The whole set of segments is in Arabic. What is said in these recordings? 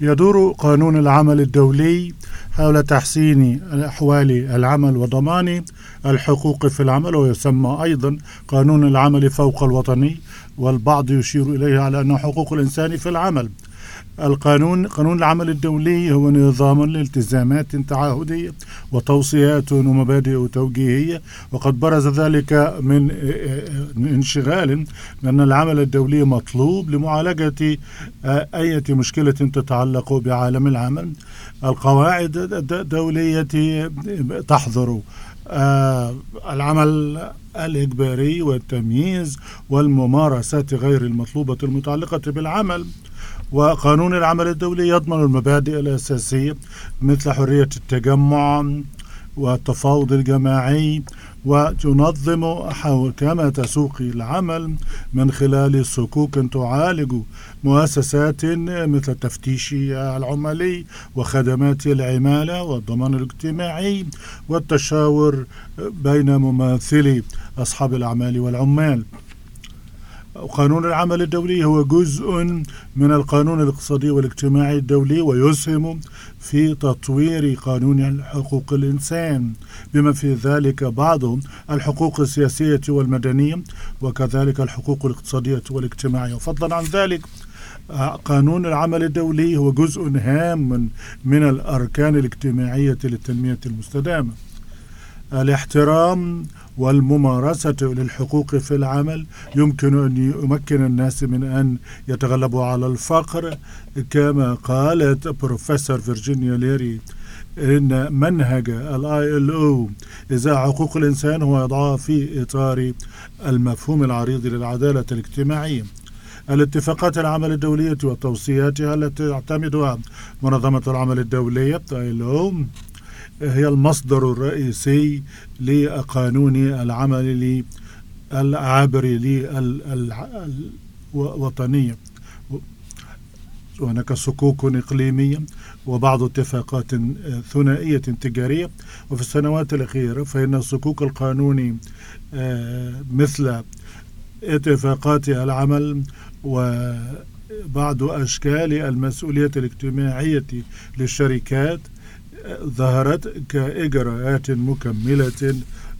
يدور قانون العمل الدولي حول تحسين أحوال العمل وضمان الحقوق في العمل ويسمى أيضا قانون العمل فوق الوطني والبعض يشير إليه على أنه حقوق الإنسان في العمل. القانون قانون العمل الدولي هو نظام لالتزامات تعهدية وتوصيات ومبادئ توجيهية وقد برز ذلك من انشغال لأن العمل الدولي مطلوب لمعالجة أي مشكلة تتعلق بعالم العمل. القواعد الدولية تحظر العمل الإجباري والتمييز والممارسات غير المطلوبة المتعلقة بالعمل. وقانون العمل الدولي يضمن المبادئ الأساسية مثل حرية التجمع والتفاوض الجماعي وتنظم كما تسوق العمل من خلال صكوك تعالج مؤسسات مثل التفتيش العمالي وخدمات العمالة والضمان الاجتماعي والتشاور بين مماثلي أصحاب الأعمال والعمال. قانون العمل الدولي هو جزء من القانون الاقتصادي والاجتماعي الدولي ويسهم في تطوير قانون حقوق الإنسان بما في ذلك بعض الحقوق السياسية والمدنية وكذلك الحقوق الاقتصادية والاجتماعية. وفضلا عن ذلك قانون العمل الدولي هو جزء هام من الأركان الاجتماعية للتنمية المستدامة. الاحترام والممارسة للحقوق في العمل. يمكن أن يمكن الناس من أن يتغلبوا على الفقر كما قالت بروفيسور فيرجينيا ليري إن منهج الاي إل أو إذا حقوق الإنسان هو يضعها في إطار المفهوم العريض للعدالة الاجتماعية. الاتفاقات العمل الدولية وتوصياتها التي تعتمدها منظمة العمل الدولية ILO هي المصدر الرئيسي لقانون العمل العابر للوطنية وهناك صكوك إقليمية وبعض اتفاقات ثنائية تجارية. وفي السنوات الأخيرة فإن الصكوك القانوني مثل اتفاقات العمل وبعض أشكال المسؤولية الاجتماعية للشركات ظهرت كإجراءات مكملة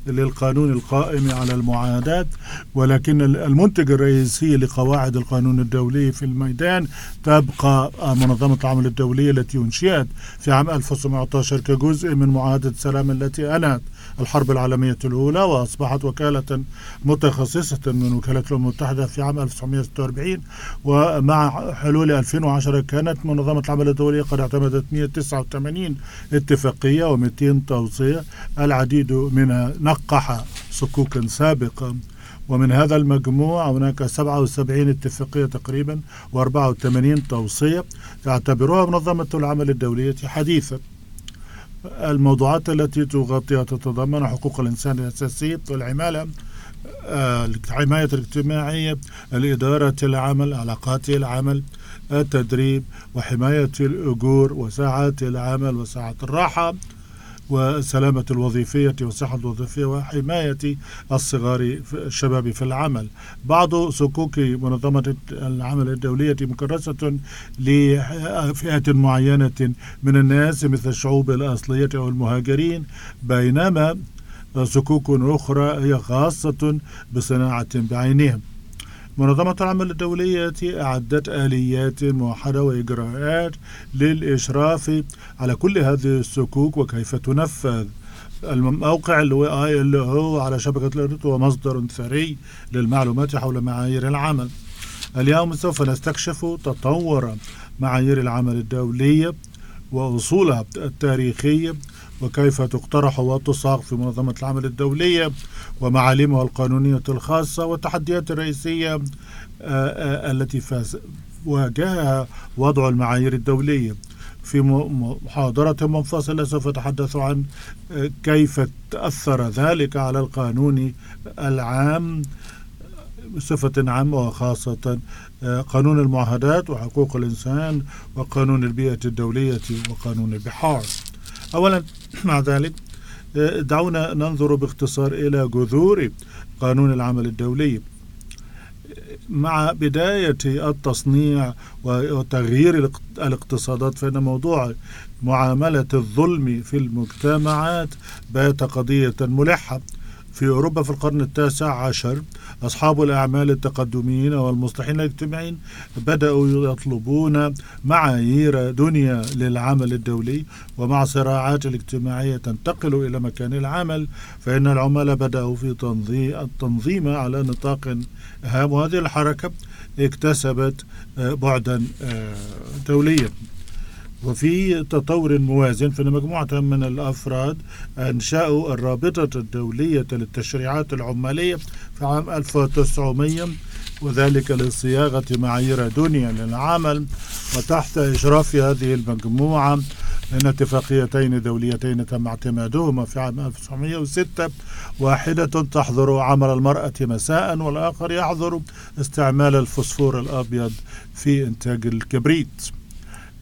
للقانون القائم على المعاهدات ولكن المنتج الرئيسي لقواعد القانون الدولي في الميدان تبقى منظمة العمل الدولية التي أنشئت في عام 1919 كجزء من معاهدة السلام التي أنهت. الحرب العالمية الأولى وأصبحت وكالة متخصصة من وكالة الأمم المتحدة في عام 1946 ومع حلول 2010 كانت منظمة العمل الدولية قد اعتمدت 189 اتفاقية و200 توصية. العديد منها نقح صكوكا سابقة ومن هذا المجموع هناك 77 اتفاقية تقريبا و84 توصية تعتبرها منظمة العمل الدولية حديثة الموضوعات التي تغطيها تتضمن حقوق الإنسان الأساسية والعمالة الحماية الاجتماعية الإدارة العمل علاقات العمل التدريب وحماية الأجور وساعات العمل وساعات الراحة. والسلامة الوظيفية والصحة الوظيفية وحماية الصغار الشباب في العمل. بعض صكوك منظمة العمل الدولية مكرسة لفئات معينة من الناس مثل الشعوب الأصلية أو المهاجرين بينما صكوك أخرى هي خاصة بصناعة بعينهم منظمة العمل الدولية أعدت آليات موحدة وإجراءات للإشراف على كل هذه الصكوك وكيف تنفذ. الموقع اللي هو اللي هو على شبكة الإنترنت هو مصدر ثري للمعلومات حول معايير العمل. اليوم سوف نستكشف تطور معايير العمل الدولية وأصولها التاريخية وكيف تقترح وتصاغ في منظمة العمل الدولية ومعالمها القانونية الخاصة والتحديات الرئيسية التي واجهها وضع المعايير الدولية. في محاضرة منفصلة سوف أتحدث عن كيف تأثر ذلك على القانون العام بصفة عامة وخاصة قانون المعاهدات وحقوق الإنسان وقانون البيئة الدولية وقانون البحار. أولا مع ذلك دعونا ننظر باختصار إلى جذور قانون العمل الدولي. مع بداية التصنيع وتغيير الاقتصادات فإن موضوع معاملة الظلم في المجتمعات بات قضية ملحة. في أوروبا في القرن التاسع عشر أصحاب الأعمال التقدميين والمصلحين الاجتماعيين بدأوا يطلبون معايير دنيا للعمل الدولي ومع الصراعات الاجتماعية تنتقل إلى مكان العمل فإن العمال بدأوا في التنظيم على نطاق هام وهذه الحركة اكتسبت بعدا دوليا. وفي تطور موازن فإن مجموعة من الأفراد أنشأوا الرابطة الدولية للتشريعات العمالية في عام 1900 وذلك لصياغة معايير دنيا للعمل وتحت إشراف هذه المجموعة إن اتفاقيتين دوليتين تم اعتمادهما في عام 1906 واحدة تحظر عمل المرأة مساء والآخر يحظر استعمال الفوسفور الأبيض في إنتاج الكبريت.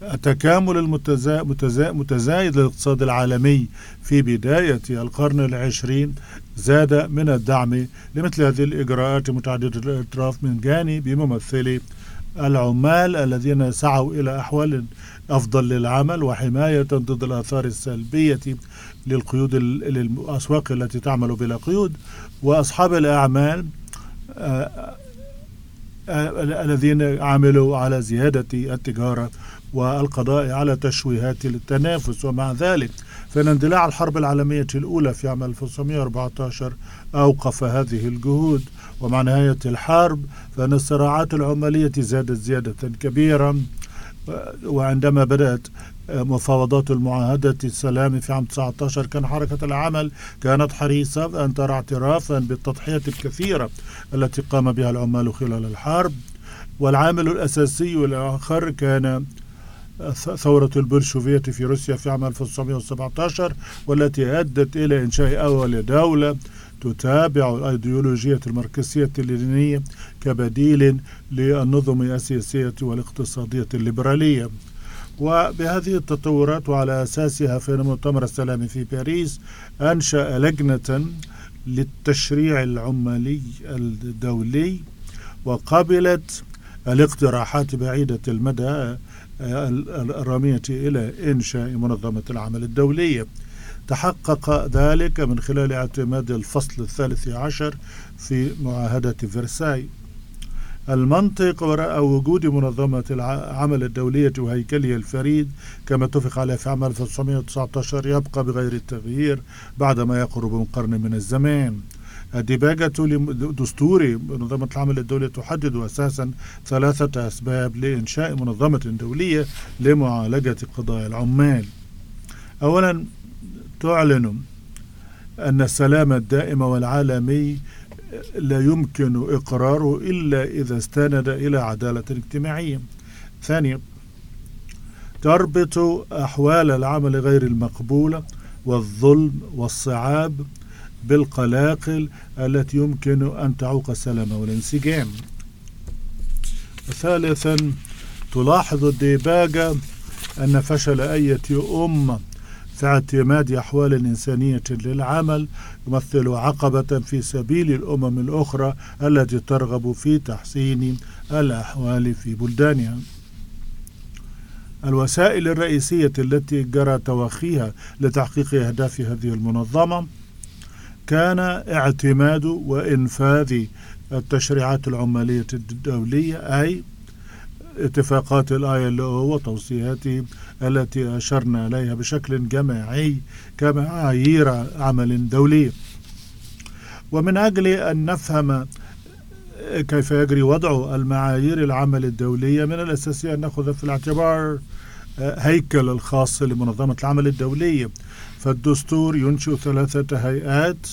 التكامل المتزايد للاقتصاد العالمي في بداية القرن العشرين زاد من الدعم لمثل هذه الإجراءات متعددة الأطراف من جانب ممثلي العمال الذين سعوا إلى أحوال أفضل للعمل وحماية ضد الآثار السلبية للقيود للأسواق التي تعمل بلا قيود وأصحاب الأعمال الذين عملوا على زيادة التجارة والقضاء على تشويهات التنافس. ومع ذلك فإن اندلاع الحرب العالمية الأولى في عام 1914 أوقف هذه الجهود. ومع نهاية الحرب فإن الصراعات العمالية زادت زيادة كبيرة. وعندما بدأت مفاوضات المعاهدة السلام في عام 19 كان حركة العمل كانت حريصة أن ترى اعترافا بالتضحيات الكثيرة التي قام بها العمال خلال الحرب. والعامل الأساسي الآخر كان ثورة البولشوفية في روسيا في عام 1917 والتي أدت إلى إنشاء أول دولة تتابع الأيديولوجية الماركسية اللينية كبديل للنظم السياسية والاقتصادية الليبرالية. وبهذه التطورات وعلى أساسها في مؤتمر السلام في باريس أنشأ لجنة للتشريع العمالي الدولي وقبلت الاقتراحات بعيدة المدى الرامية إلى إنشاء منظمة العمل الدولية. تحقق ذلك من خلال اعتماد الفصل الثالث عشر في معاهدة فرساي. المنطق وراء وجود منظمة العمل الدولية وهيكلها الفريد كما اتفق عليه في عام 1919 يبقى بغير التغيير بعدما يقرب من قرن من الزمان. الدباجة لدستور منظمة العمل الدولية تحدد أساسا ثلاثة أسباب لإنشاء منظمة دولية لمعالجة قضايا العمال. أولا تعلن أن السلام الدائم والعالمي لا يمكن إقراره إلا إذا استند إلى عدالة اجتماعية. ثانيا تربط أحوال العمل غير المقبولة والظلم والصعاب بالقلاقل التي يمكن أن تعوق السلام والانسجام. ثالثا تلاحظ الديباجة أن فشل أية أمة في اعتماد أحوال إنسانية للعمل يمثل عقبة في سبيل الأمم الأخرى التي ترغب في تحسين الأحوال في بلدانها. الوسائل الرئيسية التي جرى توخيها لتحقيق أهداف هذه المنظمة كان اعتماد وإنفاذ التشريعات العمالية الدولية أي اتفاقات الآي إل أو وتوصياته التي أشرنا إليها بشكل جماعي كمعايير عمل دولي. ومن أجل أن نفهم كيف يجري وضع المعايير العمل الدولية من الأساسي أن نأخذ في الاعتبار هيكل الخاص لمنظمة العمل الدولية فالدستور ينشئ ثلاثة هيئات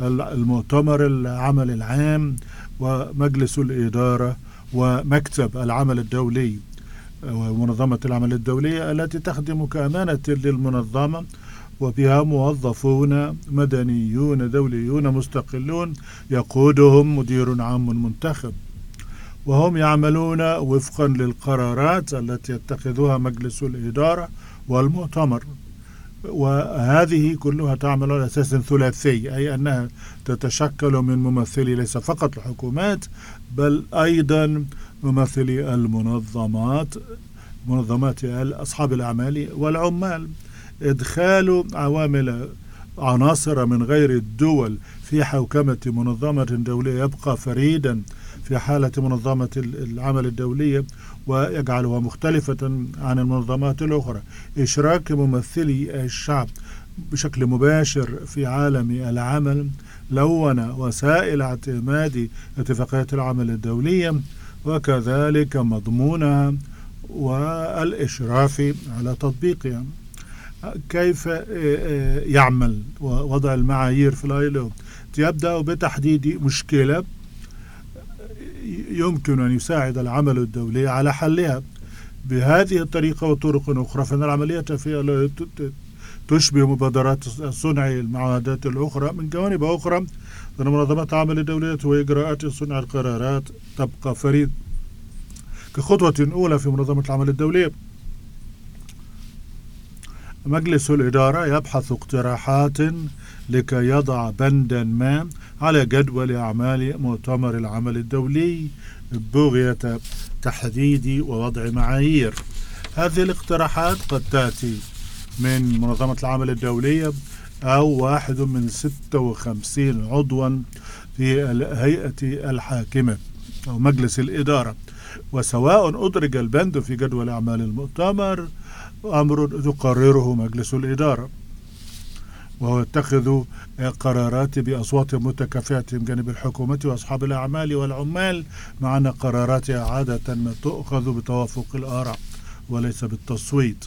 المؤتمر العمل العام ومجلس الإدارة ومكتب العمل الدولي ومنظمة العمل الدولية التي تخدم كأمانة للمنظمة وبها موظفون مدنيون دوليون مستقلون يقودهم مدير عام منتخب. وهم يعملون وفقا للقرارات التي يتخذها مجلس الإدارة والمؤتمر. وهذه كلها تعمل على أساس ثلاثي أي أنها تتشكل من ممثلي ليس فقط الحكومات بل أيضا ممثلي المنظمات منظمات أصحاب الأعمال والعمال. إدخال عوامل عناصر من غير الدول في حوكمة منظمة دولية يبقى فريدا في حالة منظمة العمل الدولية ويجعلها مختلفة عن المنظمات الأخرى. إشراك ممثلي الشعب بشكل مباشر في عالم العمل لون وسائل اعتماد اتفاقيات العمل الدولية وكذلك مضمونها والإشراف على تطبيقها. كيف آه، آه، يعمل ووضع المعايير في الايلو يبدأ بتحديد مشكلة يمكن أن يساعد العمل الدولي على حلها. بهذه الطريقة وطرق أخرى فإن العملية تشبه مبادرات صنع المعاهدات الأخرى من جوانب أخرى. أن منظمات العمل الدولية وإجراءات صنع القرارات تبقى فريد. كخطوة أولى في منظمة العمل الدولية. مجلس الإدارة يبحث اقتراحات لكي يضع بندا ما على جدول أعمال مؤتمر العمل الدولي بغية تحديد ووضع معايير. هذه الاقتراحات قد تأتي من منظمة العمل الدولية أو واحد من 56 عضوا في الهيئة الحاكمة أو مجلس الإدارة. وسواء أدرج البند في جدول أعمال المؤتمر أمر تقرره مجلس الإدارة. وهو يتخذ قرارات بأصوات متكافئة من جانب الحكومة وأصحاب الأعمال والعمال مع أن قراراتها عادة ما تؤخذ بتوافق الآراء وليس بالتصويت.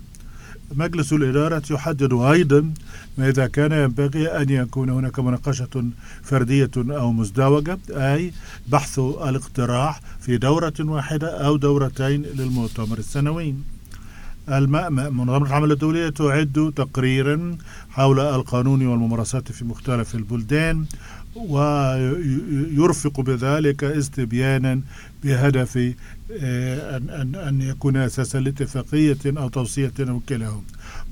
مجلس الإدارة يحدد أيضا ما إذا كان ينبغي أن يكون هناك مناقشة فردية أو مزدوجة أي بحث الاقتراح في دورة واحدة أو دورتين للمؤتمر السنوي. منظمة العمل الدولية تعد تقريرا حول القانون والممارسات في مختلف البلدان ويرفق بذلك استبيانا بهدف آه، أن أن يكون أساسا لاتفاقية أو توصية أو كلاهما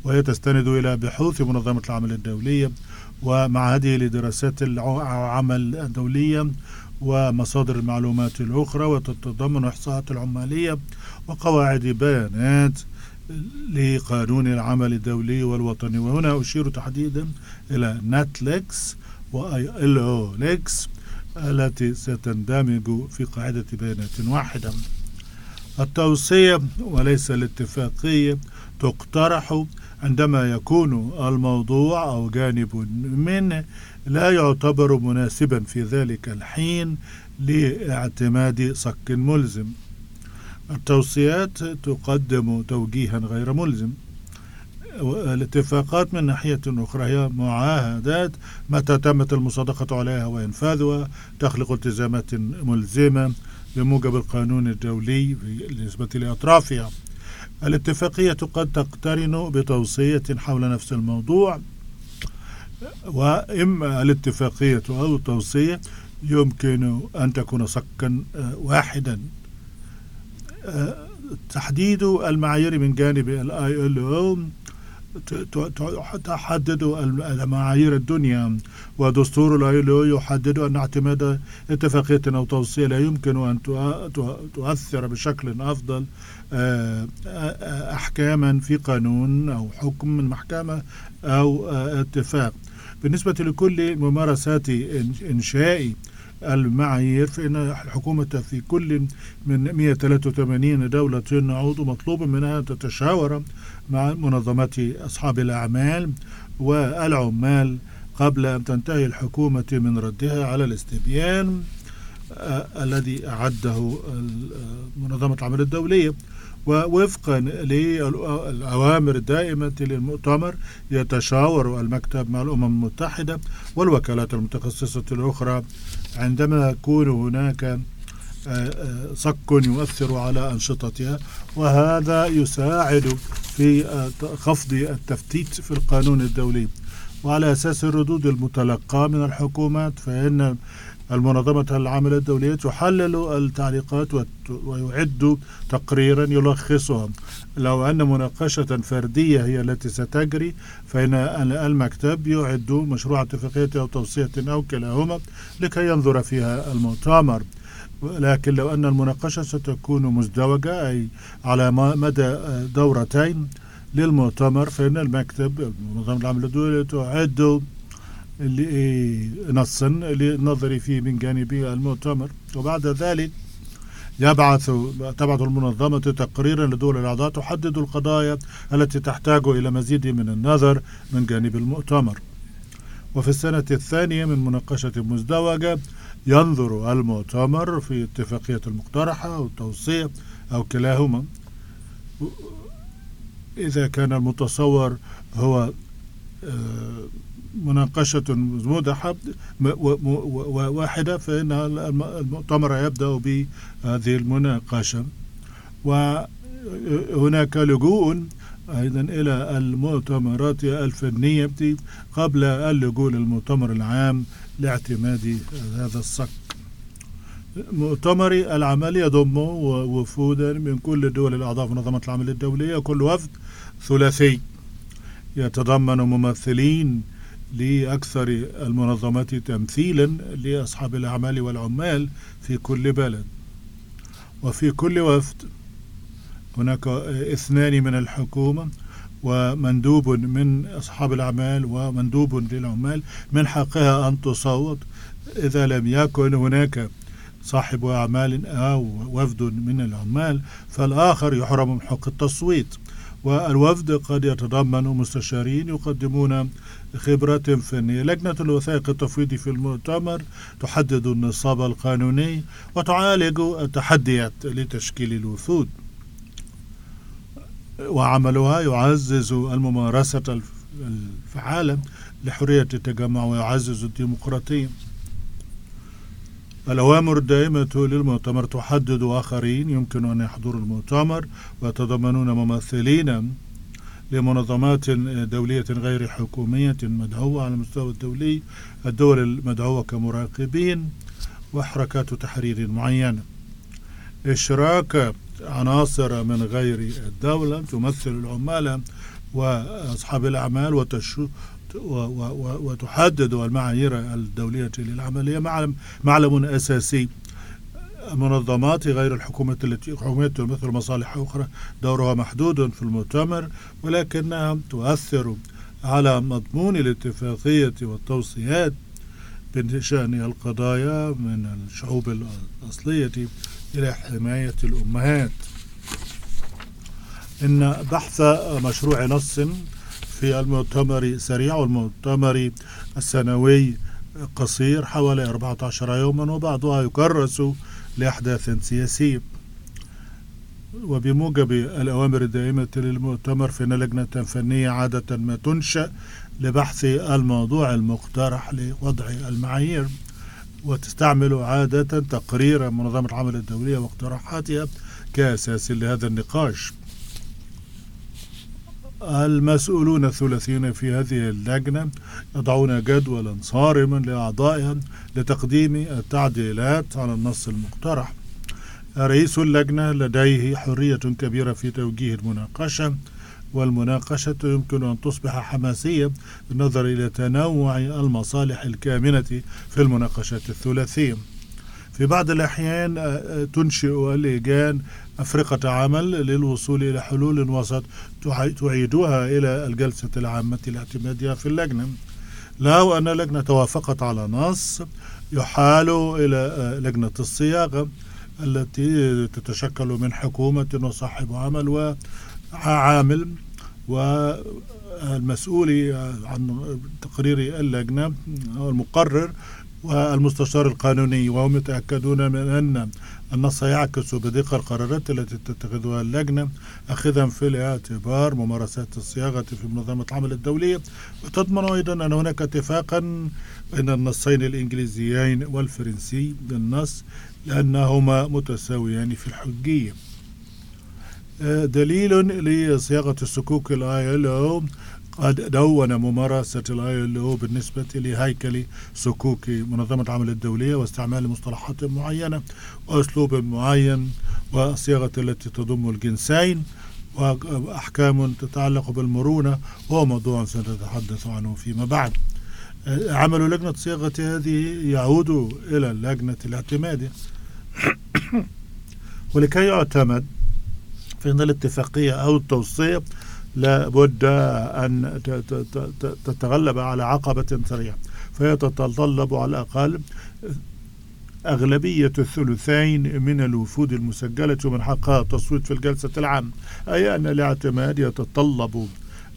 وهي تستند إلى بحوث منظمة العمل الدولية ومعهده لدراسات العمل الدولية ومصادر المعلومات الأخرى وتتضمن إحصاءات العمالية وقواعد بيانات. لقانون العمل الدولي والوطني. وهنا أشير تحديدا إلى NATLEX و ILOLEX التي ستندمج في قاعدة بيانات واحدة. التوصية وليس الاتفاقية تقترح عندما يكون الموضوع أو جانب منه لا يعتبر مناسبا في ذلك الحين لاعتماد صك ملزم. التوصيات تقدم توجيها غير ملزم. الاتفاقات من ناحية أخرى هي معاهدات متى تمت المصادقة عليها وإنفاذها تخلق التزامات ملزمة بموجب القانون الدولي بالنسبة لأطرافها. الاتفاقية قد تقترن بتوصية حول نفس الموضوع وإما الاتفاقية أو التوصية يمكن أن تكون صكا واحدا. تحديد المعايير من جانب ال ILO تحدد المعايير الدنيا. ودستور ال ILO يحدد أن اعتماد اتفاقية أو توصية لا يمكن أن تؤثر بشكل أفضل آه، آه، أحكاما في قانون أو حكم من محكمة أو آه، اتفاق. بالنسبة لكل ممارسات انشائي المعايير فإن الحكومة في كل من 183 دولة عضو مطلوب منها أن تتشاور مع منظمات أصحاب الأعمال والعمال قبل أن تنتهي الحكومة من ردها على الاستبيان آه، الذي أعده منظمة العمل الدولية. ووفقا للأوامر الدائمة للمؤتمر يتشاور المكتب مع الأمم المتحدة والوكالات المتخصصة الأخرى عندما يكون هناك آه، آه، صك يؤثر على أنشطتها وهذا يساعد في آه، خفض التفتيت في القانون الدولي. وعلى أساس الردود المتلقاة من الحكومات فإن المنظمة العمل الدولية تحلل التعليقات ويعد تقريرا يلخصها لو أن مناقشة فردية هي التي ستجري فإن المكتب يعد مشروع اتفاقية أو توصية أو كلاهما لكي ينظر فيها المؤتمر. لكن لو أن المناقشة ستكون مزدوجة أي على مدى دورتين للمؤتمر فإن المكتب منظمة العمل الدولي تعد نصا للنظر فيه من جانب المؤتمر. وبعد ذلك يبعث تبعث المنظمة تقريرا لدول الأعضاء تحدد القضايا التي تحتاج إلى مزيد من النظر من جانب المؤتمر. وفي السنة الثانية من مناقشة مزدوجة ينظر المؤتمر في اتفاقية المقترحة أو التوصية أو كلاهما. إذا كان المتصور هو آه، مناقشة مزمودة واحدة فإن المؤتمر يبدأ بهذه المناقشة. وهناك لجوء أيضا إلى المؤتمرات الفنية قبل اللجوء للمؤتمر العام لاعتماد هذا الصك. مؤتمر العمل يضم وفودا من كل دول الأعضاء في منظمة العمل الدولية كل وفد ثلاثي. يتضمن ممثلين لأكثر المنظمات تمثيلا لأصحاب الأعمال والعمال في كل بلد. وفي كل وفد هناك اثنان من الحكومة ومندوب من أصحاب الأعمال ومندوب للعمال من حقها أن تصوت. إذا لم يكن هناك صاحب أعمال أو وفد من العمال فالآخر يحرم من حق التصويت. والوفد قد يتضمن مستشارين يقدمون خبرات فنية. لجنة الوثائق التفويضي في المؤتمر تحدد النصاب القانوني وتعالج التحديات لتشكيل الوفود وعملها يعزز الممارسة الفعالة لحرية التجمع ويعزز الديمقراطية. الأوامر الدائمة للمؤتمر تحدد آخرين يمكن أن يحضروا المؤتمر ويتضمنون ممثلين لمنظمات دولية غير حكومية مدعوة على المستوى الدولي الدول المدعوة كمراقبين وحركات تحرير معينة. إشراك عناصر من غير الدولة تمثل العمال وأصحاب الأعمال وتشو وتحدد المعايير الدولية للعملية معلم, معلم أساسي. المنظمات غير الحكومة التي حكومات تمثل مصالح أخرى دورها محدود في المؤتمر ولكنها تؤثر على مضمون الاتفاقية والتوصيات بشأن القضايا من الشعوب الأصلية إلى حماية الأمهات. إن بحث مشروع نص في المؤتمر سريع والمؤتمر السنوي قصير حوالي 14 يوما وبعضها يكرس لأحداث سياسية. وبموجب الأوامر الدائمة للمؤتمر فإن لجنة فنية عادة ما تنشأ لبحث الموضوع المقترح لوضع المعايير وتستعمل عادة تقرير منظمة العمل الدولية واقتراحاتها كأساس لهذا النقاش. المسؤولون الثلاثيون في هذه اللجنة يضعون جدولا صارما لأعضائها لتقديم التعديلات على النص المقترح. رئيس اللجنة لديه حرية كبيرة في توجيه المناقشة والمناقشة يمكن أن تصبح حماسية بالنظر إلى تنوع المصالح الكامنة في المناقشات الثلاثية. في بعض الأحيان آه، آه، تنشئ اللجان أفرقة عمل للوصول إلى حلول وسط تعيدها إلى الجلسة العامة لاعتمادها في اللجنة. لو أن اللجنة توافقت على نص يحال إلى آه، لجنة الصياغة التي تتشكل من حكومة وصاحب عمل وعامل والمسؤول عن تقرير اللجنة هو المقرر والمستشار القانوني وهم يتأكدون من أن النص يعكس بدقة القرارات التي تتخذها اللجنة أخذا في الاعتبار ممارسات الصياغة في منظمة العمل الدولية. وتضمن أيضا أن هناك اتفاقا بين النصين الإنجليزيين والفرنسي بالنص لأنهما متساويان في الحجية. دليل لصياغة السكوك ال ILO قد دون ممارسة ال أو بالنسبة لهيكل صكوك منظمة العمل الدولية واستعمال مصطلحات معينة وأسلوب معين والصياغة التي تضم الجنسين وأحكام تتعلق بالمرونة وهو موضوع سنتحدث عنه فيما بعد. عمل لجنة صياغة هذه يعود إلى لجنة الاعتماد. ولكي يعتمد فإن الاتفاقية أو التوصية لابد أن تتغلب على عقبة سريعة فهي تتطلب على الأقل أغلبية الثلثين من الوفود المسجلة من حقها التصويت في الجلسة العامة أي أن الاعتماد يتطلب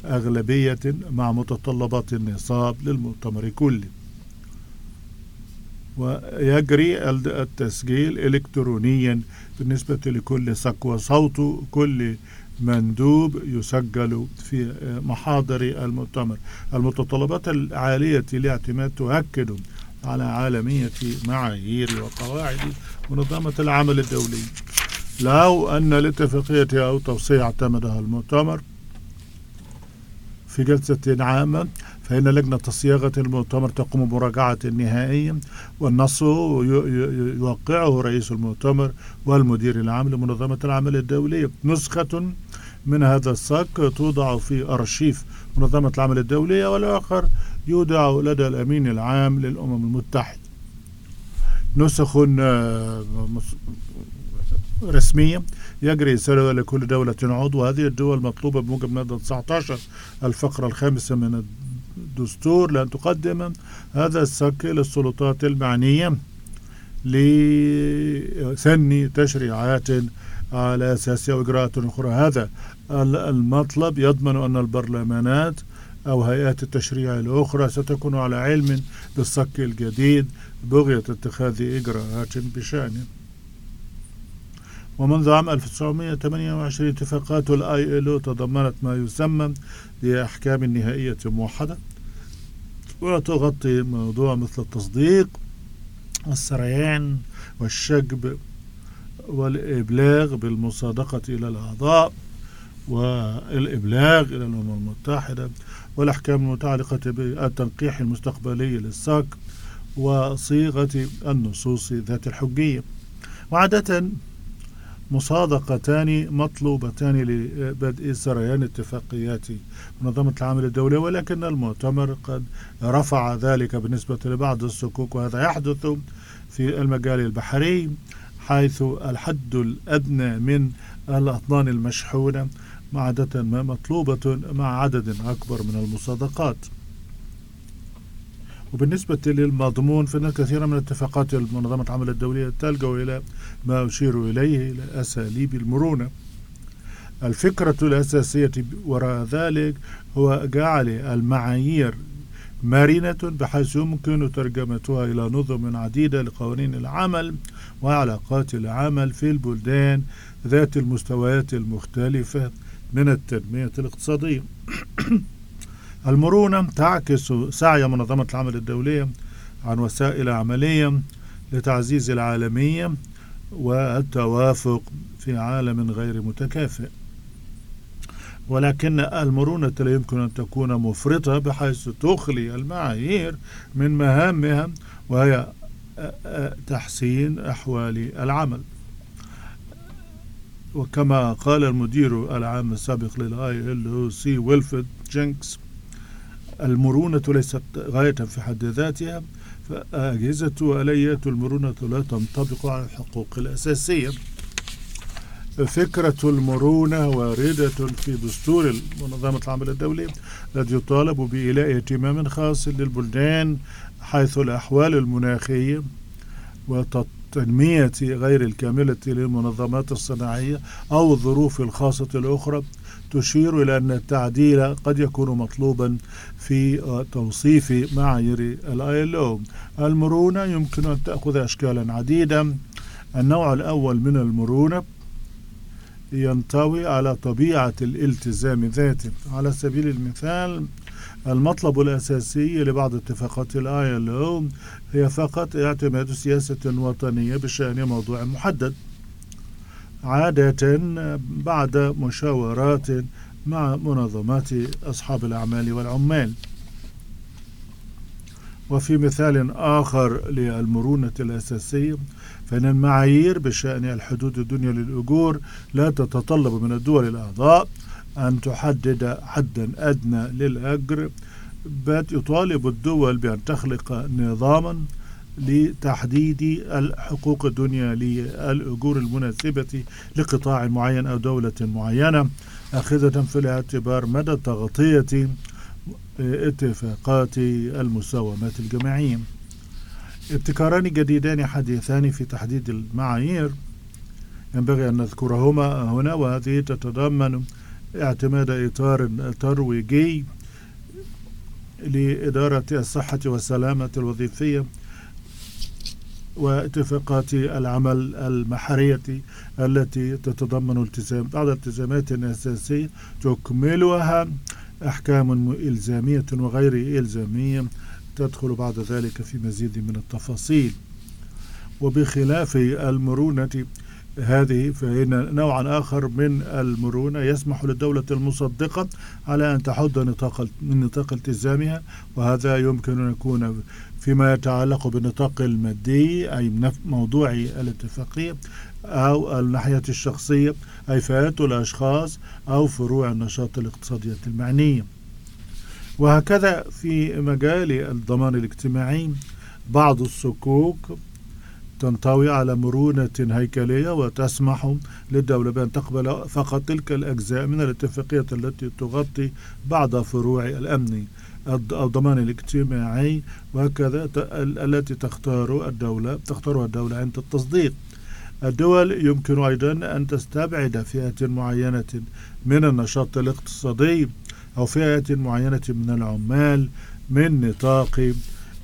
أغلبية مع متطلبات النصاب للمؤتمر كله ويجري التسجيل إلكترونيا بالنسبة لكل صك وصوت كل مندوب يسجل في محاضر المؤتمر. المتطلبات العالية لاعتماد تؤكد على عالمية معايير وقواعد منظمة العمل الدولي. لو أن الاتفاقية أو توصية اعتمدها المؤتمر في جلسة عامة فإن لجنة صياغة المؤتمر تقوم بمراجعة النهائية والنص يوقعه رئيس المؤتمر والمدير العام لمنظمة العمل الدولية نسخة من هذا الصك توضع في أرشيف منظمة العمل الدولية والآخر يودع لدى الأمين العام للأمم المتحدة. نسخ آه، رسمية يجري إرسالها لكل دولة عضو. هذه الدول مطلوبة بموجب مادة 19 الفقرة الخامسة من الدستور لأن تقدم هذا السك للسلطات المعنية لسن تشريعات على أساس أو إجراءات أخرى. هذا المطلب يضمن أن البرلمانات أو هيئات التشريع الأخرى ستكون على علم بالصك الجديد بغية اتخاذ إجراءات بشأنه ومنذ عام 1928 اتفاقات الآي ال تضمنت ما يسمى بأحكام نهائية موحدة. وتغطي موضوع مثل التصديق السريان والشجب والإبلاغ بالمصادقة إلى الأعضاء والإبلاغ إلى الأمم المتحدة والأحكام المتعلقة بالتنقيح المستقبلي للساك وصيغة النصوص ذات الحجية. وعادة مصادقتان مطلوبتان لبدء سريان اتفاقيات منظمة العمل الدولي ولكن المؤتمر قد رفع ذلك بالنسبة لبعض الصكوك وهذا يحدث في المجال البحري حيث الحد الأدنى من الأطنان المشحونة عادة ما مطلوبة مع عدد أكبر من المصادقات. وبالنسبة للمضمون فإن كثيرا من اتفاقات منظمة العمل الدولية تلجأ إلى ما أشير إليه إلى أساليب المرونة. الفكرة الأساسية وراء ذلك هو جعل المعايير مرنة بحيث يمكن ترجمتها إلى نظم عديدة لقوانين العمل وعلاقات العمل في البلدان ذات المستويات المختلفة من التنمية الاقتصادية. المرونة تعكس سعي منظمة العمل الدولية عن وسائل عملية لتعزيز العالمية والتوافق في عالم غير متكافئ. ولكن المرونة لا يمكن أن تكون مفرطة بحيث تخلي المعايير من مهامها وهي تحسين أحوال العمل. وكما قال المدير العام السابق لل ILO سي ويلفرد جينكس المرونة ليست غاية في حد ذاتها فأجهزة وآليات المرونة لا تنطبق على الحقوق الأساسية. فكرة المرونة واردة في دستور منظمة العمل الدولي الذي يطالب بإيلاء اهتمام خاص للبلدان حيث الأحوال المناخية وتنمية غير الكاملة للمنظمات الصناعية أو الظروف الخاصة الأخرى تشير إلى أن التعديل قد يكون مطلوبا في توصيف معايير ال ILO المرونة يمكن أن تأخذ أشكالا عديدة النوع الأول من المرونة ينطوي على طبيعة الالتزام ذاته. على سبيل المثال المطلب الأساسي لبعض اتفاقات ال ILO هي فقط اعتماد سياسة وطنية بشأن موضوع محدد. عادة بعد مشاورات مع منظمات أصحاب الأعمال والعمال. وفي مثال آخر للمرونة الأساسية فإن المعايير بشأن الحدود الدنيا للأجور لا تتطلب من الدول الأعضاء أن تحدد حدا أدنى للأجر بل يطالب الدول بأن تخلق نظاما لتحديد الحقوق الدنيا للأجور المناسبة لقطاع معين أو دولة معينة. أخذة في الاعتبار مدى تغطية اتفاقات المساومات الجماعية ابتكاران جديدان حديثان في تحديد المعايير. ينبغي أن نذكرهما هنا وهذه تتضمن اعتماد إطار ترويجي لإدارة الصحة والسلامة الوظيفية واتفاقات العمل المحرية التي تتضمن التزام بعض التزامات أساسية تكملها أحكام إلزامية وغير إلزامية. تدخل بعد ذلك في مزيد من التفاصيل. وبخلاف المرونة هذه فإن نوعا آخر من المرونة يسمح للدولة المصدقة على أن تحد نطاق نطاق التزامها وهذا يمكن أن يكون فيما يتعلق بالنطاق المادي أي موضوع الاتفاقية أو الناحية الشخصية أي فئات الأشخاص أو فروع النشاط الاقتصادية المعنية وهكذا في مجال الضمان الاجتماعي بعض الصكوك تنطوي على مرونة هيكلية وتسمح للدولة بأن تقبل فقط تلك الأجزاء من الاتفاقية التي تغطي بعض فروع الأمن. الضمان الاجتماعي وهكذا التي تختار الدولة تختارها الدولة عند التصديق. الدول يمكن أيضا أن تستبعد فئة معينة من النشاط الاقتصادي أو فئة معينة من العمال من نطاق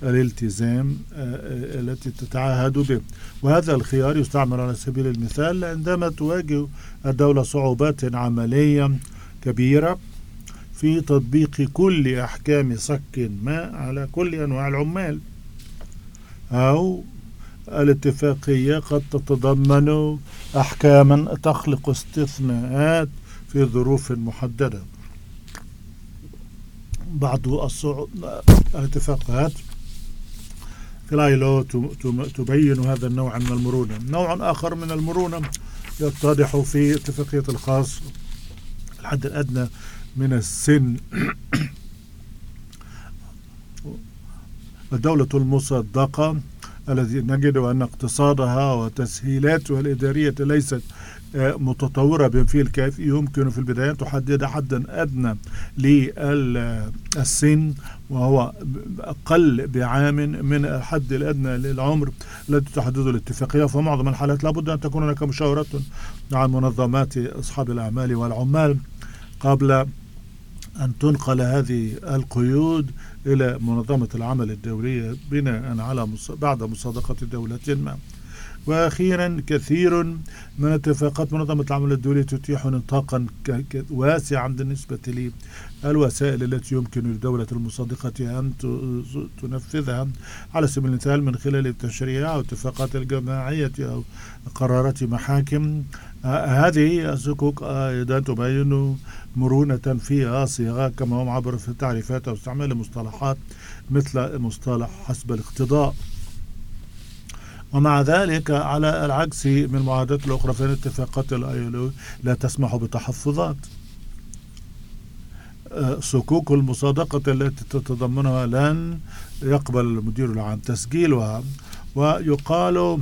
الالتزام آه، آه، التي تتعهد به. وهذا الخيار يستعمل على سبيل المثال عندما تواجه الدولة صعوبات عملية كبيرة. في تطبيق كل أحكام صك ما على كل أنواع العمال. أو الاتفاقية قد تتضمن أحكاما تخلق استثناءات في ظروف محددة. بعض الاتفاقات في الآيلو تبين هذا النوع من المرونة. نوع آخر من المرونة يتضح في اتفاقية الخاص الحد الأدنى من السن. الدولة المصدقة الذي نجد أن اقتصادها وتسهيلاتها الإدارية ليست آه، متطورة بما فيه الكافي يمكن في البداية تحدد حدا أدنى للسن وهو أقل بعام من الحد الأدنى للعمر الذي تحدده الاتفاقية. في معظم الحالات لابد أن تكون هناك مشاورات مع منظمات أصحاب الأعمال والعمال قبل أن تنقل هذه القيود إلى منظمة العمل الدولية بناء على بعد مصادقة دولة ما. وأخيرا كثير من اتفاقات منظمة العمل الدولي تتيح نطاقا واسعا بالنسبة للوسائل التي يمكن للدولة المصادقة أن تنفذها. على سبيل المثال من خلال التشريع أو اتفاقات الجماعية أو قرارات محاكم هذه الصكوك أيضا تبين مرونة في صيغة كما هو معبر في التعريفات أو استعمال المصطلحات مثل مصطلح حسب الاقتضاء. ومع ذلك على العكس من المعاهدات الأخرى فإن اتفاقات الأيلو لا تسمح بتحفظات. أه، صكوك المصادقة التي تتضمنها لن يقبل المدير العام تسجيلها. ويقال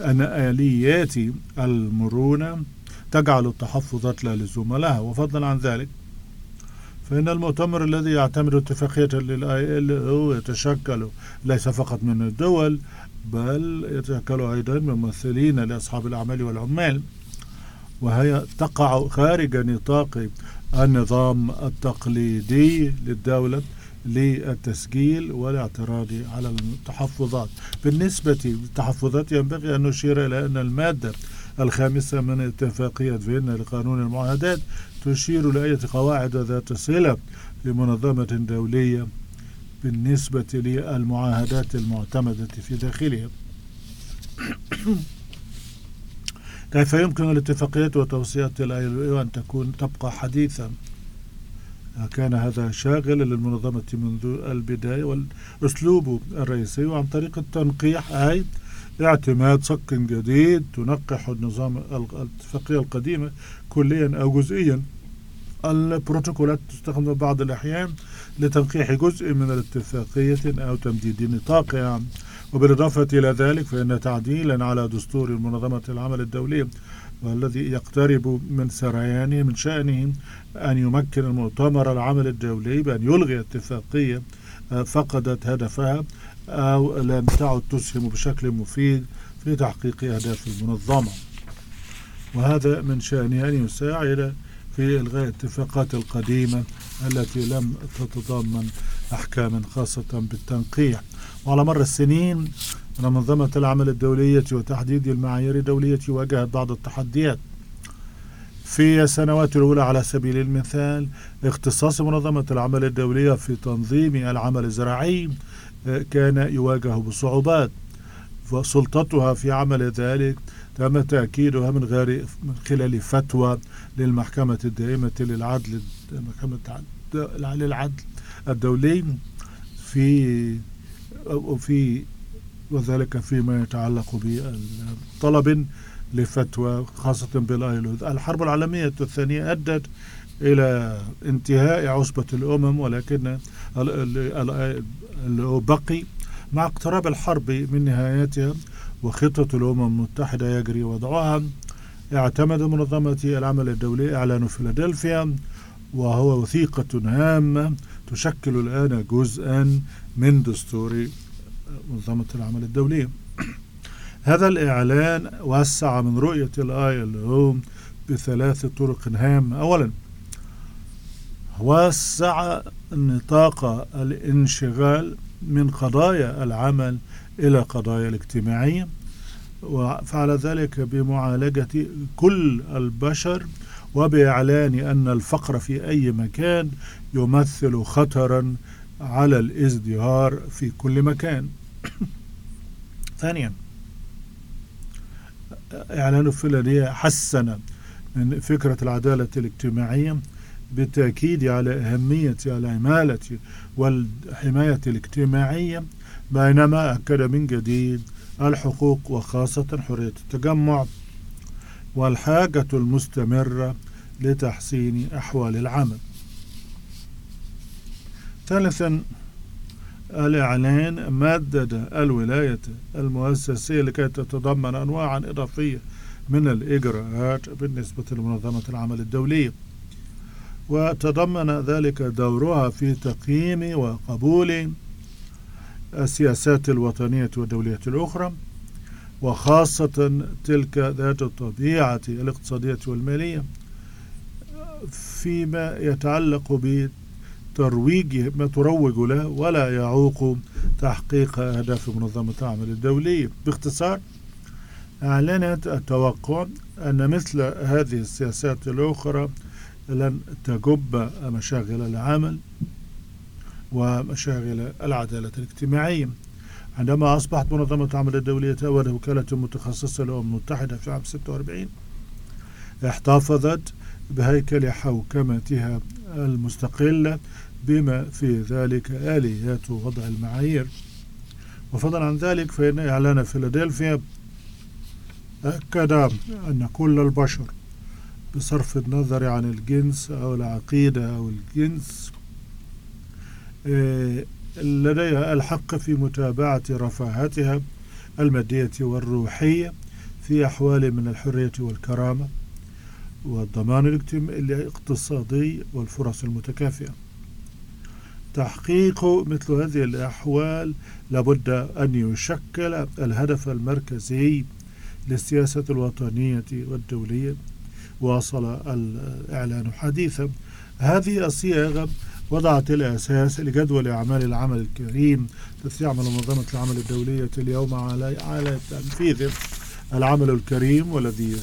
أن آليات المرونة تجعل التحفظات لا لزوم لها وفضلا عن ذلك فإن المؤتمر الذي يعتمد اتفاقية للآي يتشكل ليس فقط من الدول بل يتشكل أيضا ممثلين لأصحاب الأعمال والعمال وهي تقع خارج نطاق النظام التقليدي للدولة. للتسجيل والاعتراض على التحفظات. بالنسبة للتحفظات ينبغي أن نشير إلى أن المادة الخامسة من اتفاقية فيينا لقانون المعاهدات تشير لأية قواعد ذات صلة لمنظمة دولية بالنسبة للمعاهدات المعتمدة في داخلها. كيف يمكن الاتفاقيات وتوصيات ال أن تكون تبقى حديثا؟ كان هذا شاغلا للمنظمة منذ البداية والأسلوب الرئيسي وعن طريق التنقيح أي اعتماد صك جديد تنقح النظام الاتفاقية القديمة كليا أو جزئيا. البروتوكولات تستخدم بعض الأحيان لتنقيح جزء من الاتفاقية أو تمديد نطاقها. وبالإضافة إلى ذلك فإن تعديلا على دستور منظمة العمل الدولي والذي يقترب من سريانه من شأنه أن يمكن المؤتمر العمل الدولي بأن يلغي اتفاقية فقدت هدفها أو لم تعد تسهم بشكل مفيد في تحقيق أهداف المنظمة. وهذا من شأنه أن يساعد في إلغاء الاتفاقات القديمة التي لم تتضمن أحكاما خاصة بالتنقيح. وعلى مر السنين أن منظمة العمل الدولية وتحديد المعايير الدولية واجهت بعض التحديات. في السنوات الأولى على سبيل المثال اختصاص منظمة العمل الدولية في تنظيم العمل الزراعي كان يواجه بصعوبات وسلطتها في عمل ذلك تم تأكيدها من غير من خلال فتوى للمحكمة الدائمة للعدل محكمة للعدل الدولي في وفي وذلك فيما يتعلق بطلب لفتوى خاصة بالايلو الحرب العالمية الثانية أدت إلى انتهاء عصبة الأمم ولكن بقي مع اقتراب الحرب من نهايتها وخطة الأمم المتحدة يجري وضعها. اعتمد منظمة العمل الدولي إعلان فيلادلفيا وهو وثيقة هامة تشكل الآن جزءا من دستور منظمة العمل الدولية. هذا الإعلان وسع من رؤية الآي ال بثلاث طرق هامة. أولا وسع نطاق الانشغال من قضايا العمل إلى قضايا الاجتماعية وفعل ذلك بمعالجة كل البشر وبإعلان أن الفقر في أي مكان يمثل خطرا على الازدهار في كل مكان. ثانيا. إعلان الفلانية حسن من فكرة العدالة الاجتماعية بالتأكيد على أهمية العمالة والحماية الاجتماعية بينما أكد من جديد الحقوق وخاصة حرية التجمع والحاجة المستمرة لتحسين أحوال العمل. ثالثا الإعلان مدد الولاية المؤسسية لكي تتضمن أنواعا إضافية من الإجراءات بالنسبة لمنظمة العمل الدولية. وتضمن ذلك دورها في تقييم وقبول السياسات الوطنية والدولية الأخرى وخاصة تلك ذات الطبيعة الاقتصادية والمالية فيما يتعلق بترويج ما تروج له ولا يعوق تحقيق أهداف منظمة العمل الدولية باختصار أعلنت التوقع أن مثل هذه السياسات الأخرى لن تجب مشاغل العمل ومشاغل العدالة الاجتماعية. عندما أصبحت منظمة العمل الدولية أول وكالة متخصصة للأمم المتحدة في عام 46 احتفظت بهيكل حوكمتها المستقلة بما في ذلك آليات وضع المعايير. وفضلا عن ذلك فإن إعلان فيلادلفيا أكد أن كل البشر بصرف النظر عن الجنس أو العقيدة أو الجنس لديها الحق في متابعة رفاهتها المادية والروحية في أحوال من الحرية والكرامة والضمان الاقتصادي والفرص المتكافئة. تحقيق مثل هذه الأحوال لابد أن يشكل الهدف المركزي للسياسة الوطنية والدولية. واصل الإعلان حديثا. هذه الصياغة وضعت الأساس لجدول أعمال العمل الكريم التي تعمل منظمة العمل الدولية اليوم على على تنفيذ العمل الكريم والذي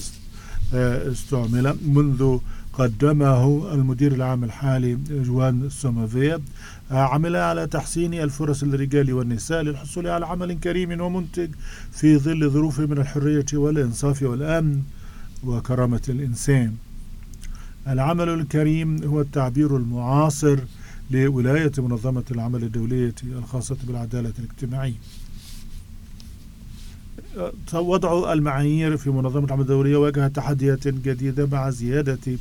استعمل منذ قدمه المدير العام الحالي جوان سومافيا عمل على تحسين الفرص للرجال والنساء للحصول على عمل كريم ومنتج في ظل ظروف من الحرية والإنصاف والأمن وكرامة الإنسان. العمل الكريم هو التعبير المعاصر لولاية منظمة العمل الدولية الخاصة بالعدالة الاجتماعية. وضع المعايير في منظمة العمل الدولية واجه تحديات جديدة مع زيادة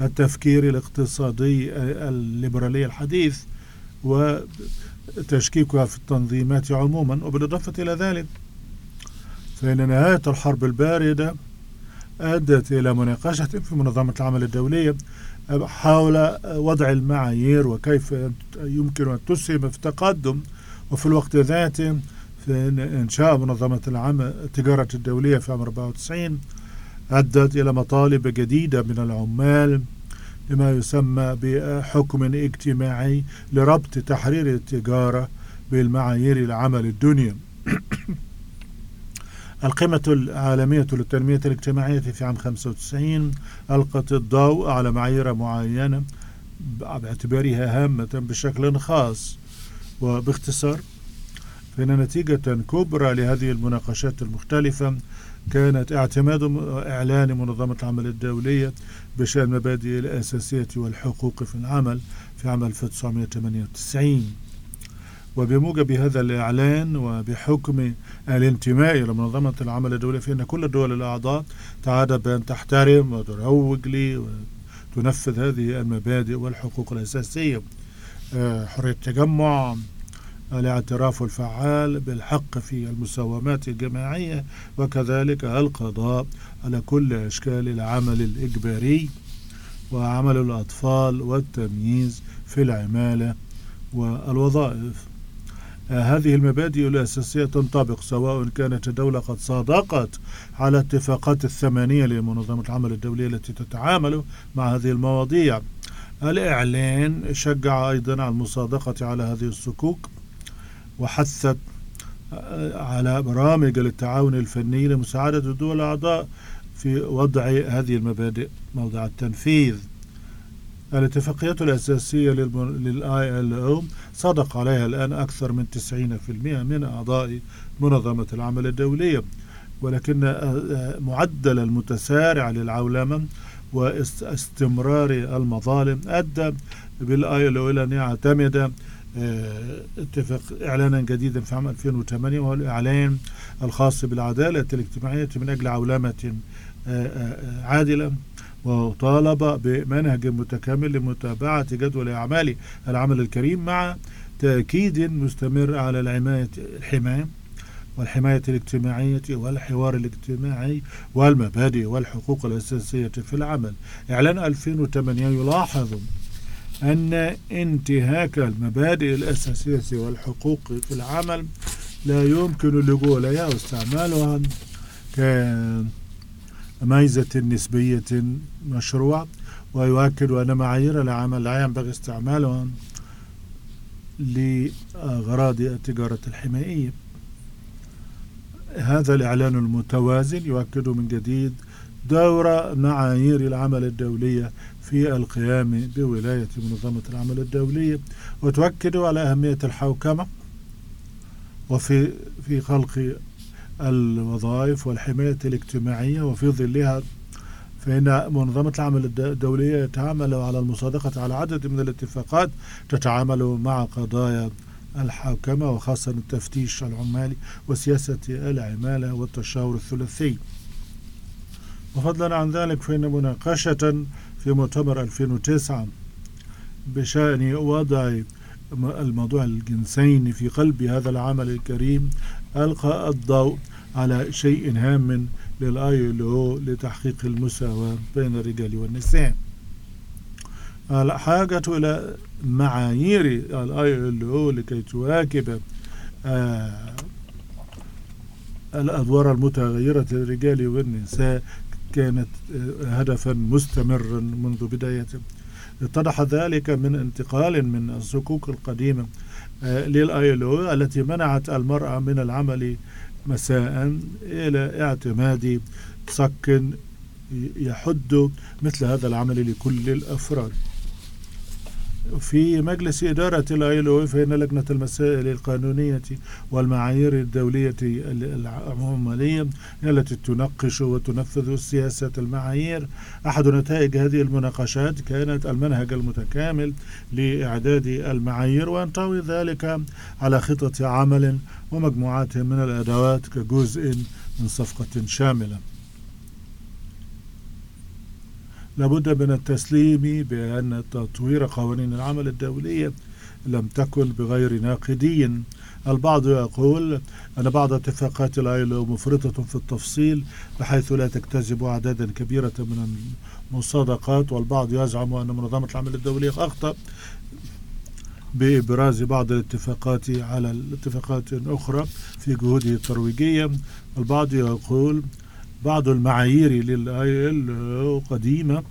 التفكير الاقتصادي الليبرالي الحديث وتشكيكها في التنظيمات عموما. وبالإضافة إلى ذلك فإن نهاية الحرب الباردة أدت إلى مناقشة في منظمة العمل الدولية حول وضع المعايير وكيف يمكن أن تسهم في التقدم. وفي الوقت ذاته في إنشاء منظمة العمل التجارة الدولية في عام 94 أدت إلى مطالب جديدة من العمال لما يسمى بحكم اجتماعي لربط تحرير التجارة بالمعايير العمل الدنيا. القمة العالمية للتنمية الاجتماعية في عام 95 ألقت الضوء على معايير معينة باعتبارها هامة بشكل خاص. وباختصار فإن نتيجة كبرى لهذه المناقشات المختلفة كانت اعتماد إعلان منظمة العمل الدولية بشأن المبادئ الأساسية والحقوق في العمل في عام 1998 وبموجب هذا الإعلان وبحكم الانتماء إلى منظمة العمل الدولية فإن كل الدول الأعضاء تعاد بأن تحترم وتروج لي وتنفذ هذه المبادئ والحقوق الأساسية. آه، حرية التجمع الاعتراف الفعال بالحق في المساومات الجماعية وكذلك القضاء على كل أشكال العمل الإجباري وعمل الأطفال والتمييز في العمالة والوظائف. هذه المبادئ الأساسية تنطبق سواء كانت الدولة قد صادقت على اتفاقات الثمانية لمنظمة العمل الدولية التي تتعامل مع هذه المواضيع. الإعلان شجع أيضا على المصادقة على هذه الصكوك. وحثت على برامج للتعاون الفني لمساعدة الدول الأعضاء في وضع هذه المبادئ. موضع التنفيذ. الاتفاقيات الأساسية للآي إل أو صدق عليها الآن أكثر من 90% من أعضاء منظمة العمل الدولية ولكن معدل المتسارع للعولمة واستمرار المظالم أدى بالآي إل أو إلى أن يعتمد اتفاق إعلانا جديدا في عام 2008 وهو الإعلان الخاص بالعدالة الاجتماعية من أجل عولمة آه، آه، عادلة وطالب بمنهج متكامل لمتابعة جدول أعمال العمل الكريم مع تأكيد مستمر على العناية الحماية والحماية الاجتماعية والحوار الاجتماعي والمبادئ والحقوق الأساسية في العمل. إعلان 2008 يلاحظ أن انتهاك المبادئ الأساسية والحقوق في العمل لا يمكن اللجوء إليها واستعمالها كميزة نسبية مشروع ويؤكد أن معايير العمل لا ينبغي استعمالها لأغراض التجارة الحمائية هذا الإعلان المتوازن يؤكد من جديد دور معايير العمل الدولية في القيام بولاية منظمة العمل الدولية وتؤكد على أهمية الحوكمة وفي في خلق الوظائف والحماية الاجتماعية وفي ظلها فإن منظمة العمل الدولية تعمل على المصادقة على عدد من الاتفاقات تتعامل مع قضايا الحوكمة وخاصة التفتيش العمالي وسياسة العمالة والتشاور الثلاثي. وفضلا عن ذلك فإن مناقشة في مؤتمر 2009 بشأن وضع الموضوع الجنسين في قلب هذا العمل الكريم ألقى الضوء على شيء هام للآي لتحقيق المساواة بين الرجال والنساء. الحاجة إلى معايير الاي لكي تواكب آه الأدوار المتغيرة للرجال والنساء كانت آه، هدفا مستمرا منذ بدايته. اتضح ذلك من انتقال من الصكوك القديمة آه، للآيلو التي منعت المرأة من العمل مساء إلى اعتماد صك يحد مثل هذا العمل لكل الأفراد. في مجلس إدارة الآيلو فإن لجنة المسائل القانونية والمعايير الدولية العمالية هي التي تناقش وتنفذ السياسة المعايير. أحد نتائج هذه المناقشات كانت المنهج المتكامل لإعداد المعايير وينطوي ذلك على خطة عمل ومجموعات من الأدوات كجزء من صفقة شاملة. لابد من التسليم بأن تطوير قوانين العمل الدولية لم تكن بغير ناقدي. البعض يقول أن بعض اتفاقات الآيلو مفرطة في التفصيل بحيث لا تجتذب أعدادا كبيرة من المصادقات والبعض يزعم أن منظمة العمل الدولية أخطأ بإبراز بعض الاتفاقات على الاتفاقات أخرى في جهوده الترويجية البعض يقول بعض المعايير للآيل قديمة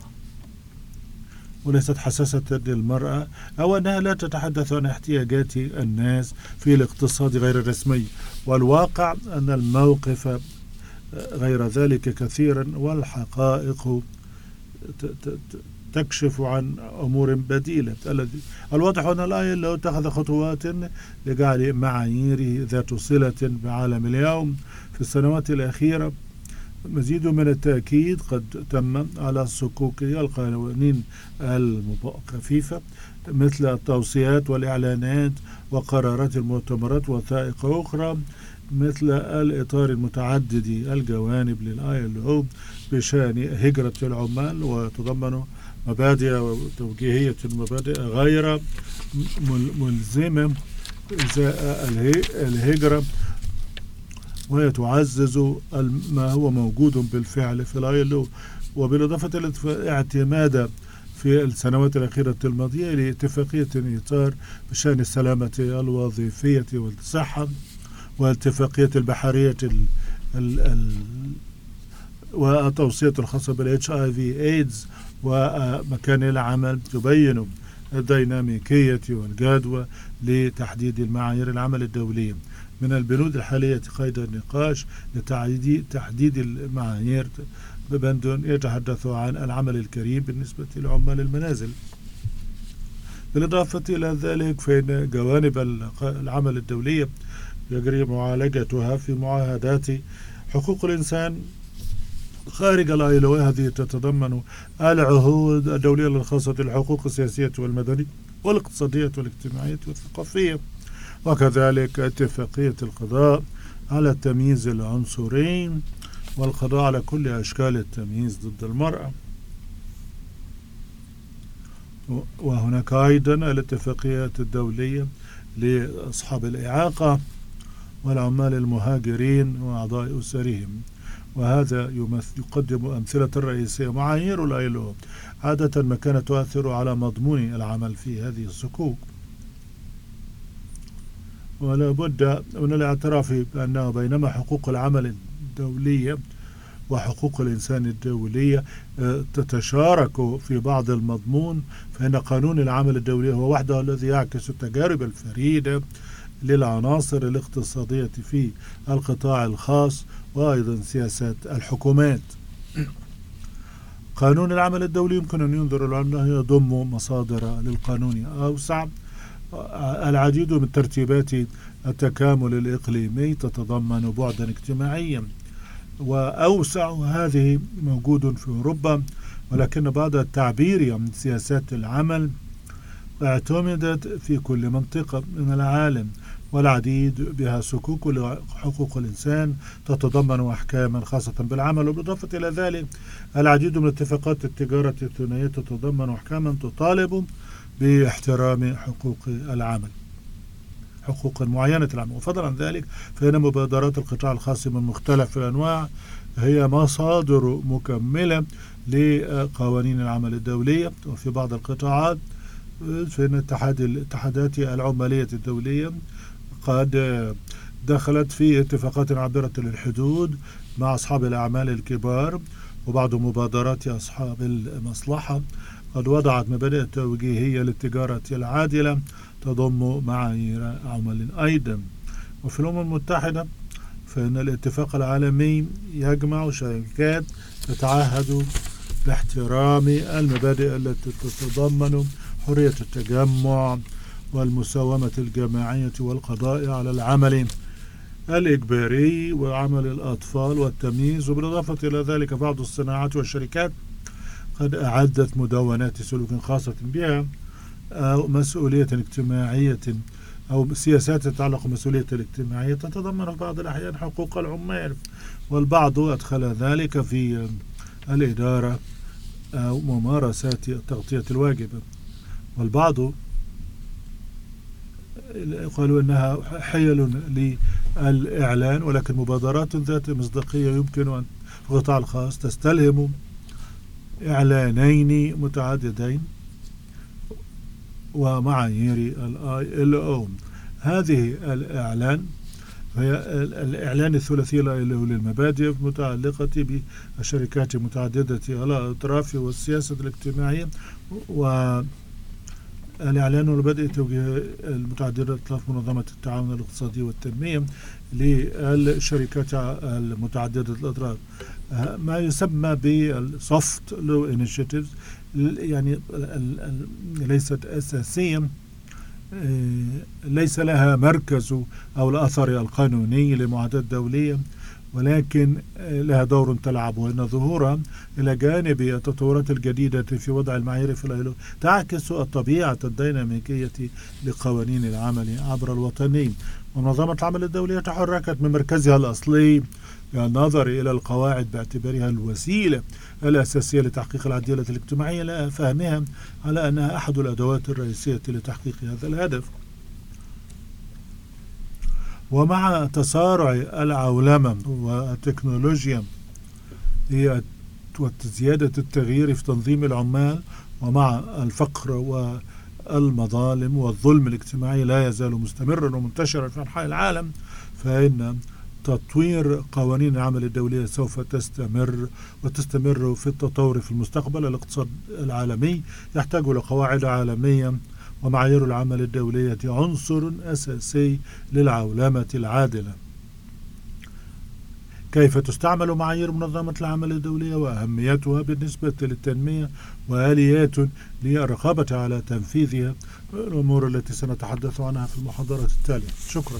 وليست حساسة للمرأة. أو أنها لا تتحدث عن احتياجات الناس في الاقتصاد غير الرسمي. والواقع أن الموقف غير ذلك كثيرا والحقائق تكشف عن أمور بديلة. الذي الواضح أن الآية لو اتخذ خطوات لجعل معاييره ذات صلة بعالم اليوم. في السنوات الأخيرة مزيد من التأكيد قد تم على صكوك القوانين الخفيفة مثل التوصيات والإعلانات وقرارات المؤتمرات وثائق أخرى مثل الإطار المتعدد الجوانب للآي ال بشأن هجرة العمال ويتضمن مبادئ توجيهية مبادئ غير ملزمة إزاء الهجرة وهي تعزز ما هو موجود بالفعل في الآيلو وبالإضافة إلى الاعتماد في السنوات الأخيرة الماضية لاتفاقية إطار بشأن السلامة الوظيفية والصحة واتفاقية البحرية ال ال ال والتوصية الخاصة بالاتش آي في إيدز ومكان العمل تبين الديناميكية والجدوى لتحديد المعايير العمل الدولية من البنود الحالية قيد النقاش لتحديد تحديد المعايير ببند يتحدث عن العمل الكريم بالنسبة لعمال المنازل. بالإضافة إلى ذلك فإن جوانب العمل الدولية يجري معالجتها في معاهدات حقوق الإنسان خارج الآيلو هذه تتضمن العهود الدولية الخاصة بالحقوق السياسية والمدنية والإقتصادية والاجتماعية والثقافية. وكذلك اتفاقية القضاء على التمييز العنصري والقضاء على كل أشكال التمييز ضد المرأة. وهناك أيضا الاتفاقيات الدولية لأصحاب الإعاقة والعمال المهاجرين وأعضاء أسرهم. وهذا يقدم أمثلة رئيسية معايير الأيلو. عادة ما كانت تؤثر على مضمون العمل في هذه الصكوك. ولا بد من الاعتراف بأنه بينما حقوق العمل الدولية وحقوق الإنسان الدولية آه، تتشارك في بعض المضمون فإن قانون العمل الدولي هو وحده الذي يعكس التجارب الفريدة للعناصر الاقتصادية في القطاع الخاص وأيضا سياسات الحكومات. قانون العمل الدولي يمكن أن ينظر أنه يضم مصادر للقانون أوسع. العديد من ترتيبات التكامل الإقليمي تتضمن بعدا اجتماعيا وأوسع هذه موجود في أوروبا ولكن بعض التعبير عن سياسات العمل اعتمدت في كل منطقة من العالم والعديد بها سكوك لحقوق الإنسان تتضمن أحكاما خاصة بالعمل. وبالإضافة إلى ذلك العديد من اتفاقات التجارة الثنائية تتضمن أحكاما تطالب باحترام حقوق العمل حقوق معينة العمل. وفضلا عن ذلك فإن مبادرات القطاع الخاص من مختلف الأنواع هي مصادر مكملة لقوانين العمل الدولية. وفي بعض القطاعات فإن اتحاد الاتحادات العمالية الدولية قد دخلت في اتفاقات عابرة للحدود مع أصحاب الأعمال الكبار وبعض مبادرات أصحاب المصلحة قد وضعت مبادئ توجيهية للتجارة العادلة تضم معايير عمل أيضا. وفي الأمم المتحدة فإن الاتفاق العالمي يجمع شركات تتعهد باحترام المبادئ التي تتضمن حرية التجمع والمساومة الجماعية والقضاء على العمل. الإجباري وعمل الأطفال والتمييز وبالإضافة إلى ذلك بعض الصناعات والشركات قد أعدت مدونات سلوك خاصة بها أو مسؤولية اجتماعية أو سياسات تتعلق بمسؤولية الاجتماعية. تتضمن في بعض الأحيان حقوق العمال والبعض أدخل ذلك في الإدارة أو ممارسات التغطية الواجبة. والبعض قالوا أنها حيل للإعلان ولكن مبادرات ذات مصداقية يمكن أن في القطاع الخاص تستلهم إعلانين متعددين ومعايير الاي ال أو. هذه الإعلان هي الإعلان الثلاثي للمبادئ المتعلقة بالشركات متعددة الأطراف والسياسة الاجتماعية و الإعلان والبدء توجيه المتعددة الأطراف منظمة التعاون الاقتصادي والتنمية للشركات المتعددة الأطراف. ما يسمى بال soft law initiatives يعني ليست أساسية ليس لها مركز أو الأثر القانوني لمعاهدات دولية ولكن لها دور تلعب وأن ظهورها إلى جانب التطورات الجديدة في وضع المعايير في ال ILO تعكس الطبيعة الديناميكية لقوانين العمل عبر الوطني ومنظمة العمل الدولية تحركت من مركزها الأصلي النظر إلى القواعد باعتبارها الوسيلة الأساسية لتحقيق العدالة الاجتماعية لا فهمها على أنها أحد الأدوات الرئيسية لتحقيق هذا الهدف. ومع تسارع العولمة والتكنولوجيا وزيادة التغيير في تنظيم العمال ومع الفقر والمظالم والظلم الاجتماعي لا يزال مستمرا ومنتشرا في أنحاء العالم فإن تطوير قوانين العمل الدولية سوف تستمر وتستمر في التطور في المستقبل. الاقتصاد العالمي يحتاج إلى قواعد عالمية ومعايير العمل الدولية عنصر أساسي للعولمة العادلة. كيف تستعمل معايير منظمة العمل الدولية وأهميتها بالنسبة للتنمية وآليات للرقابة على تنفيذها؟ الأمور التي سنتحدث عنها في المحاضرة التالية. شكرا.